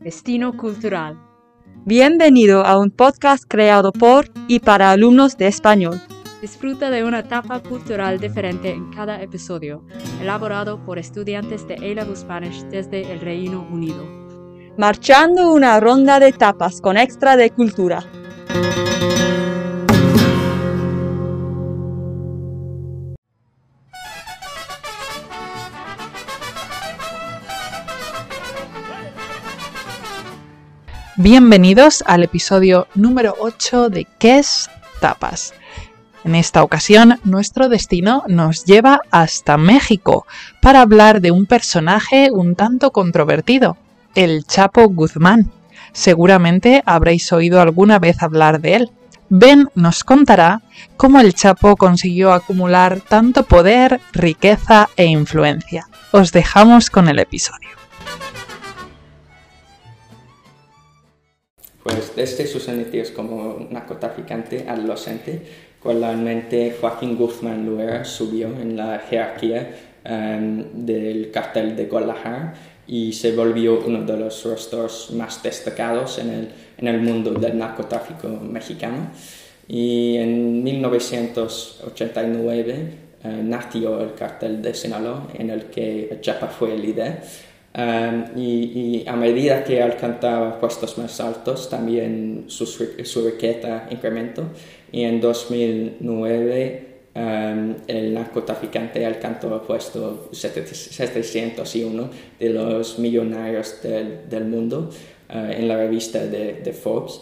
Destino Cultural. Bienvenido a un podcast creado por y para alumnos de español. Disfruta de una etapa cultural diferente en cada episodio, elaborado por estudiantes de A-Level Spanish desde el Reino Unido. Marchando una ronda de tapas con extra de cultura. Bienvenidos al episodio número 8 de ¿Qué es tapas? En esta ocasión, nuestro destino nos lleva hasta México para hablar de un personaje un tanto controvertido, el Chapo Guzmán. Seguramente habréis oído alguna vez hablar de él. Ben nos contará cómo el Chapo consiguió acumular tanto poder, riqueza e influencia. Os dejamos con el episodio. Pues desde sus inicios como narcotraficante adolescente, Actualmente Joaquín Guzmán Luera subió en la jerarquía um, del cartel de Guadalajara y se volvió uno de los rostros más destacados en el, en el mundo del narcotráfico mexicano. Y en 1989 uh, nació el cartel de Sinaloa, en el que Chapa fue el líder. Um, y, y, a medida que alcanzaba puestos más altos, también su, su riqueza incrementó y en 2009 um, el narcotraficante alcanzó el puesto 701 de los millonarios del, del mundo uh, en la revista de, de Forbes.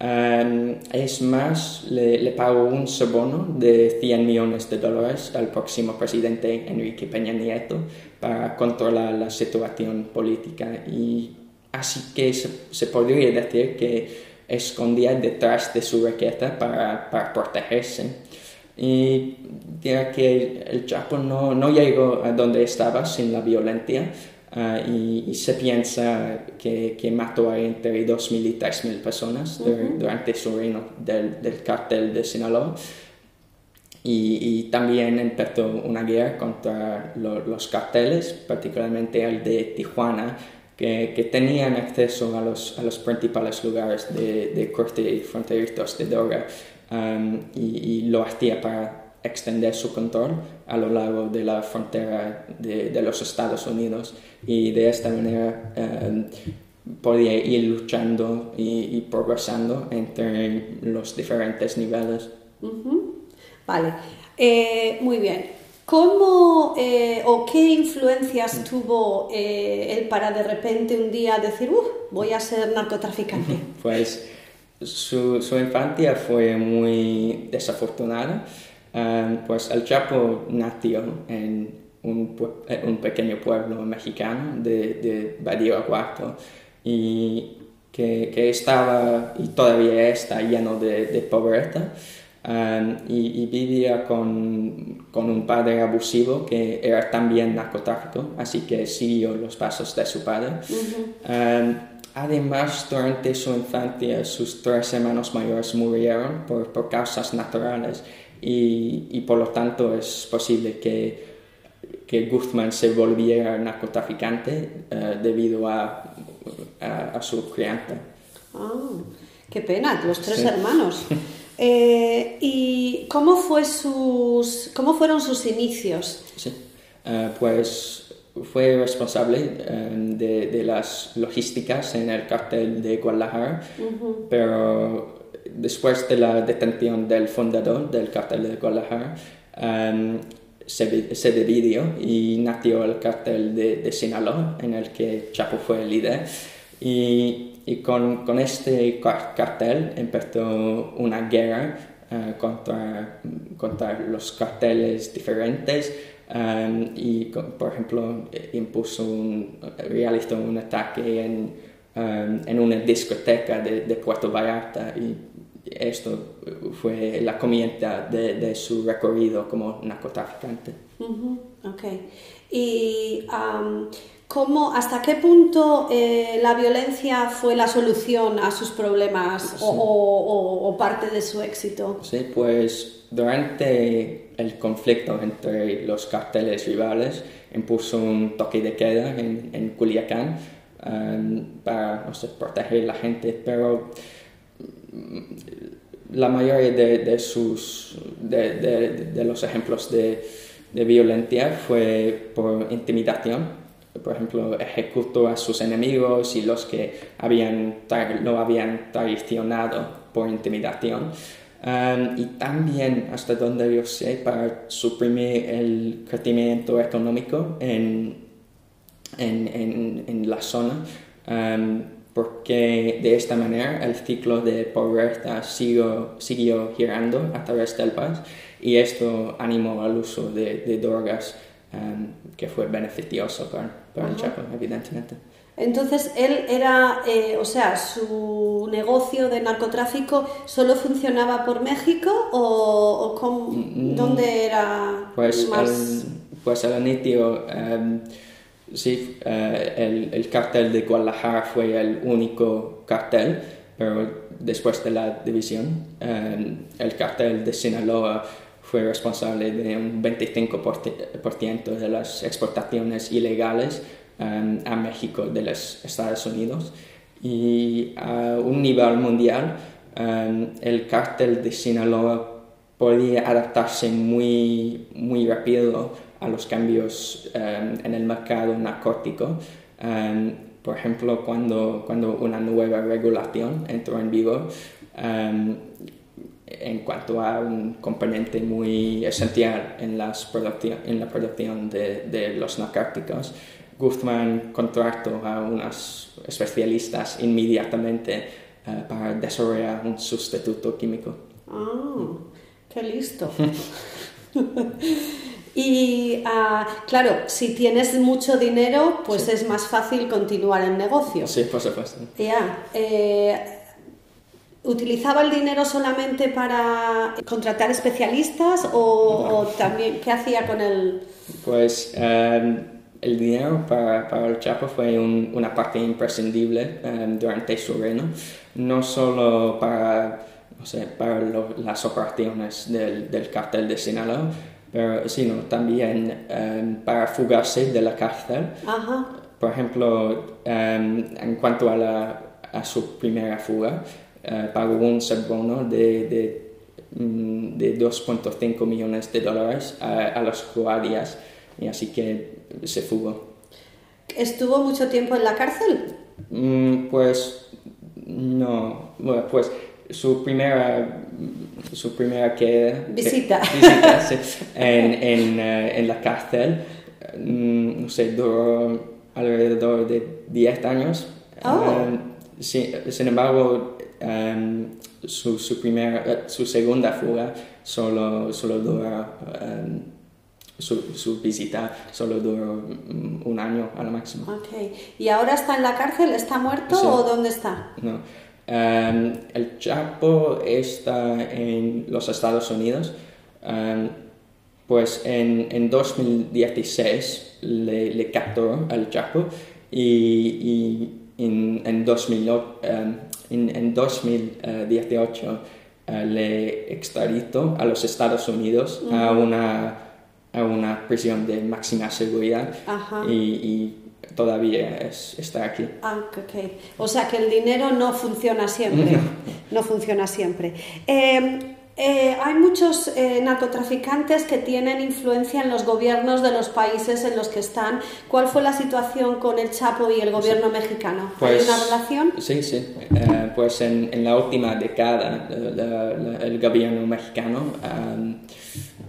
Um, es más, le, le, pagó un soborno de 100 millones de dólares al próximo presidente Enrique Peña Nieto para controlar la situación política y así que se, se podría decir que escondía detrás de su riqueza para, para protegerse. Y diría que el Chapo no, no, llegó a donde estaba sin la violencia uh, y, y, se piensa que, que, mató a entre 2.000 y 3.000 personas uh -huh. durante su reino del, del cartel de Sinaloa. Y, y, también empezó una guerra contra lo, los carteles, particularmente el de Tijuana, que, que, tenían acceso a los, a los principales lugares de, de corte fronterizos de droga um, y, y, lo hacía para extender su control a lo largo de la frontera de, de los Estados Unidos y de esta manera um, podía ir luchando y, y, progresando entre los diferentes niveles. Uh -huh. Vale, eh, muy bien. ¿Cómo eh, o qué influencias tuvo eh, él para de repente un día decir, uh, voy a ser narcotraficante? Pues su, su infancia fue muy desafortunada. Um, pues el Chapo nació en un, un pequeño pueblo mexicano de, de Badiraguato y que, que, estaba y todavía está lleno de, de pobreza. Um, y, y, vivía con, con, un padre abusivo que era también narcotráfico, así que siguió los pasos de su padre. Uh -huh. um, además, durante su infancia, sus tres hermanos mayores murieron por, por causas naturales y, y, por lo tanto es posible que, que Guzmán se volviera narcotraficante uh, debido a, a, a, su crianza. Oh, qué pena, los tres sí. hermanos. Eh, ¿Y cómo, fue sus, cómo fueron sus inicios? Sí, uh, pues fue responsable um, de, de, las logísticas en el cartel de Guadalajara, uh -huh. pero después de la detención del fundador del cartel de Guadalajara, um, se, se, dividió y nació el cartel de, de Sinaloa, en el que Chapo fue el líder. Y y con, con este cartel empezó una guerra uh, contra, contra los carteles diferentes um, y, por ejemplo, impuso un, realizó un ataque en, um, en una discoteca de, de, Puerto Vallarta y esto fue la comienza de, de su recorrido como narcotraficante. Uh -huh. Ok. Y um, ¿Cómo, ¿Hasta qué punto eh, la violencia fue la solución a sus problemas sí. o, o, o, parte de su éxito? Sí, pues durante el conflicto entre los carteles rivales impuso un toque de queda en, en Culiacán um, para no sé, proteger a la gente, pero la mayoría de, de sus, de, de, los ejemplos de, violencia fue por intimidación. Por ejemplo, ejecutó a sus enemigos y los que habían, lo habían traicionado por intimidación. Y también, hasta donde yo sé, para suprimir el crecimiento económico en, en, en, en la zona. Porque de esta manera el ciclo de pobreza siguió, siguió girando a través del país y esto animó al uso de, de drogas um, que fue beneficioso para, para el Chapo, evidentemente. Entonces, él era, eh, o sea, su negocio de narcotráfico solo funcionaba por México o, o mm, dónde era pues más... El, pues al inicio... Um, sí, eh, el, el, cartel de Guadalajara fue el único cartel, pero después de la división, eh, el cartel de Sinaloa fue responsable de un 25% de las exportaciones ilegales eh, a México de los Estados Unidos. Y a un nivel mundial, el cartel de Sinaloa podía adaptarse muy, muy rápido a los cambios um, en el mercado narcótico. Um, por ejemplo, cuando, cuando una nueva regulación entró en vigor um, en cuanto a un componente muy esencial en, las en la producción de, de los narcóticos, Guzmán contrató a unos especialistas inmediatamente uh, para desarrollar un sustituto químico. ¡Ah! ¡Qué listo! Y uh, claro, si tienes mucho dinero, pues sí. es más fácil continuar el negocio. Sí, por supuesto. Ya. Eh, ¿Utilizaba el dinero solamente para contratar especialistas o, o también qué hacía con el...? Pues um, el dinero para, para, el Chapo fue un, una parte imprescindible um, durante su reino, no solo para, no sé, para lo, las operaciones del, del cartel de Sinaloa, pero sino también um, para fugarse de la cárcel. Ajá. Por ejemplo, um, en cuanto a, la, a, su primera fuga, uh, pagó un subbono de, de, um, de 2.5 millones de dólares a, a los guardias y así que se fugó. ¿Estuvo mucho tiempo en la cárcel? Mm, pues no, bueno, pues su primera su primera que, visita, que, visita sí, en, en, uh, en, la cárcel um, no sé duró alrededor de 10 años oh. um, sin, sin, embargo um, su, su, primera su segunda fuga solo solo duró su, su, visita solo duró un año a lo máximo. Okay. ¿Y ahora está en la cárcel? ¿Está muerto sí. o dónde está? No, Um, el Chapo está en los Estados Unidos. Um, pues en, en 2016 le, le, capturó al Chapo y, y en, en, 2000, um, en, en 2018 uh, le extraditó a los Estados Unidos uh -huh. a, una, a una prisión de máxima seguridad Ajá. y, y todavía es, está aquí. Ah, ok. O sea que el dinero no funciona siempre. no funciona siempre. Eh, eh, hay muchos eh, narcotraficantes que tienen influencia en los gobiernos de los países en los que están. ¿Cuál fue la situación con el Chapo y el gobierno sí. mexicano? Pues, ¿Hay una relación? Sí, sí. Uh, pues en, en, la última década la, la, el gobierno mexicano um,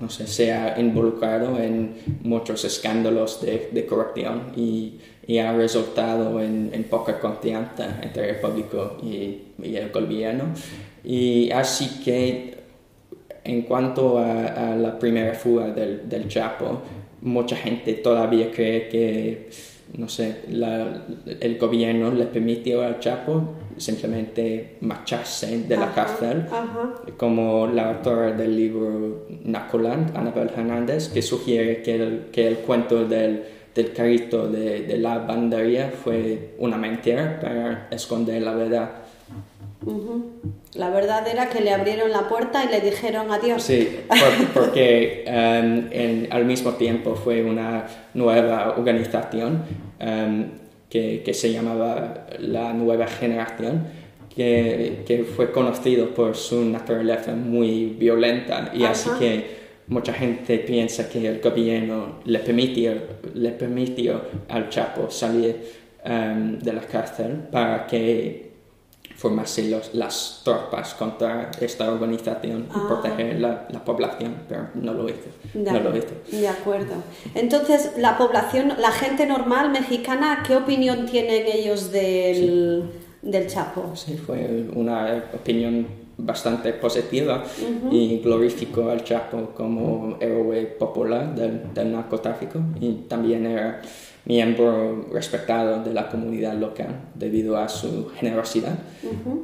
no sé, se ha involucrado en muchos escándalos de, de corrupción y, y, ha resultado en, en, poca confianza entre el público y, y el gobierno. Y así que en cuanto a, a la primera fuga del, del, Chapo, mucha gente todavía cree que, no sé, la, el gobierno le permitió al Chapo simplemente marcharse de la ajá, cárcel, ajá. como la autora del libro Nacoland, Anabel Hernández, que sugiere que el, que el cuento del, del carrito de, de la bandería fue una mentira para esconder la verdad. Uh -huh. La verdad era que le abrieron la puerta y le dijeron adiós. Sí, por, porque um, en, al mismo tiempo fue una nueva organización um, que, que, se llamaba La Nueva Generación, que, que, fue conocido por su naturaleza muy violenta y así que mucha gente piensa que el gobierno le permitió, le permitió al Chapo salir um, de la cárcel para que formase los, las tropas contra esta organización y ah. proteger la, la, población, pero no lo hizo. De, no lo hizo. De acuerdo. Entonces, la población, la gente normal mexicana, ¿qué opinión tienen ellos del, del Chapo? Sí, fue una opinión bastante positiva y glorificó al Chapo como héroe popular del, del, narcotráfico y también era miembro respetado de la comunidad local debido a su generosidad.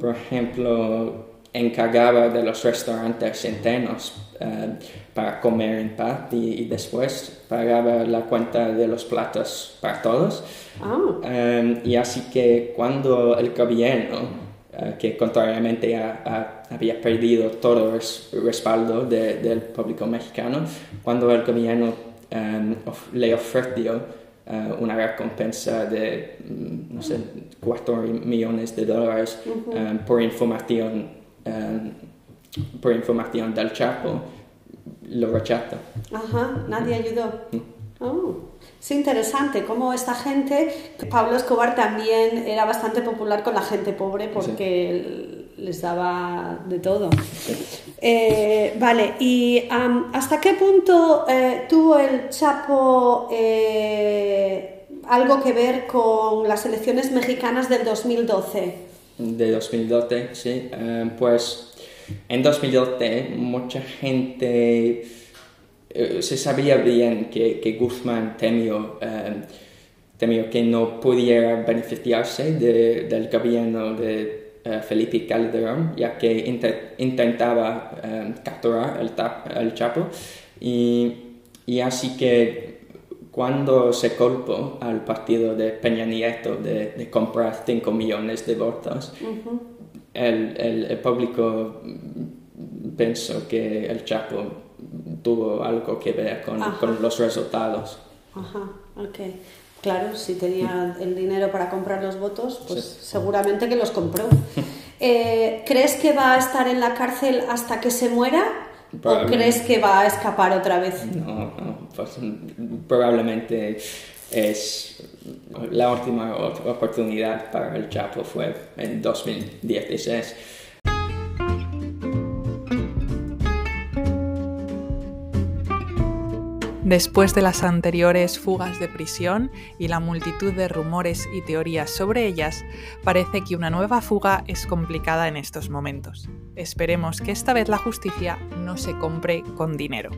Por ejemplo, encargaba de los restaurantes internos eh, para comer en paz y, después pagaba la cuenta de los platos para todos. Eh, y así que cuando el gobierno eh, que contrariamente había perdido todo el respaldo del público mexicano, cuando el gobierno um, le ofreció uh, una recompensa de, mm, no sé, 4 millones de dólares um, por información um, por información del Chapo, lo rechaza. Ajá, nadie ayudó. Mm. Oh. Es interesante cómo esta gente, Pablo Escobar también era bastante popular con la gente pobre porque les daba de todo. Eh, vale, ¿y hasta qué punto eh, tuvo el Chapo eh, algo que ver con las elecciones mexicanas del 2012? De 2012, sí. pues en 2012 mucha gente eh, se sabía bien que, que Guzmán temió, eh, temió, que no pudiera beneficiarse de, del gobierno de eh, Felipe Calderón, ya que intentaba capturar el, el, Chapo. Y, y, así que cuando se culpó al partido de Peña Nieto de, de comprar 5 millones de votos, el, el, el público pensó que el Chapo tuvo algo que ver con, con, los resultados. Ajá, ok. Claro, si tenía el dinero para comprar los votos, pues seguramente que los compró. Eh, ¿Crees que va a estar en la cárcel hasta que se muera? ¿O crees que va a escapar otra vez? No, no pues, probablemente es la última oportunidad para el Chapo fue en 2016 Después de las anteriores fugas de prisión y la multitud de rumores y teorías sobre ellas, parece que una nueva fuga es complicada en estos momentos. Esperemos que esta vez la justicia no se compre con dinero.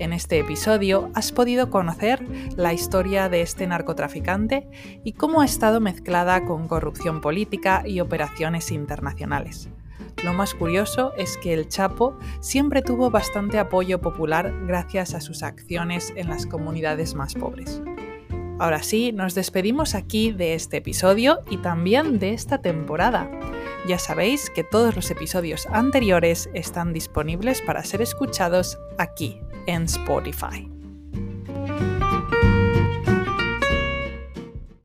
En este episodio has podido conocer la historia de este narcotraficante y cómo ha estado mezclada con corrupción política y operaciones internacionales. Lo más curioso es que el Chapo siempre tuvo bastante apoyo popular gracias a sus acciones en las comunidades más pobres. Ahora sí, nos despedimos aquí de este episodio y también de esta temporada. Ya sabéis que todos los episodios anteriores están disponibles para ser escuchados aquí en Spotify.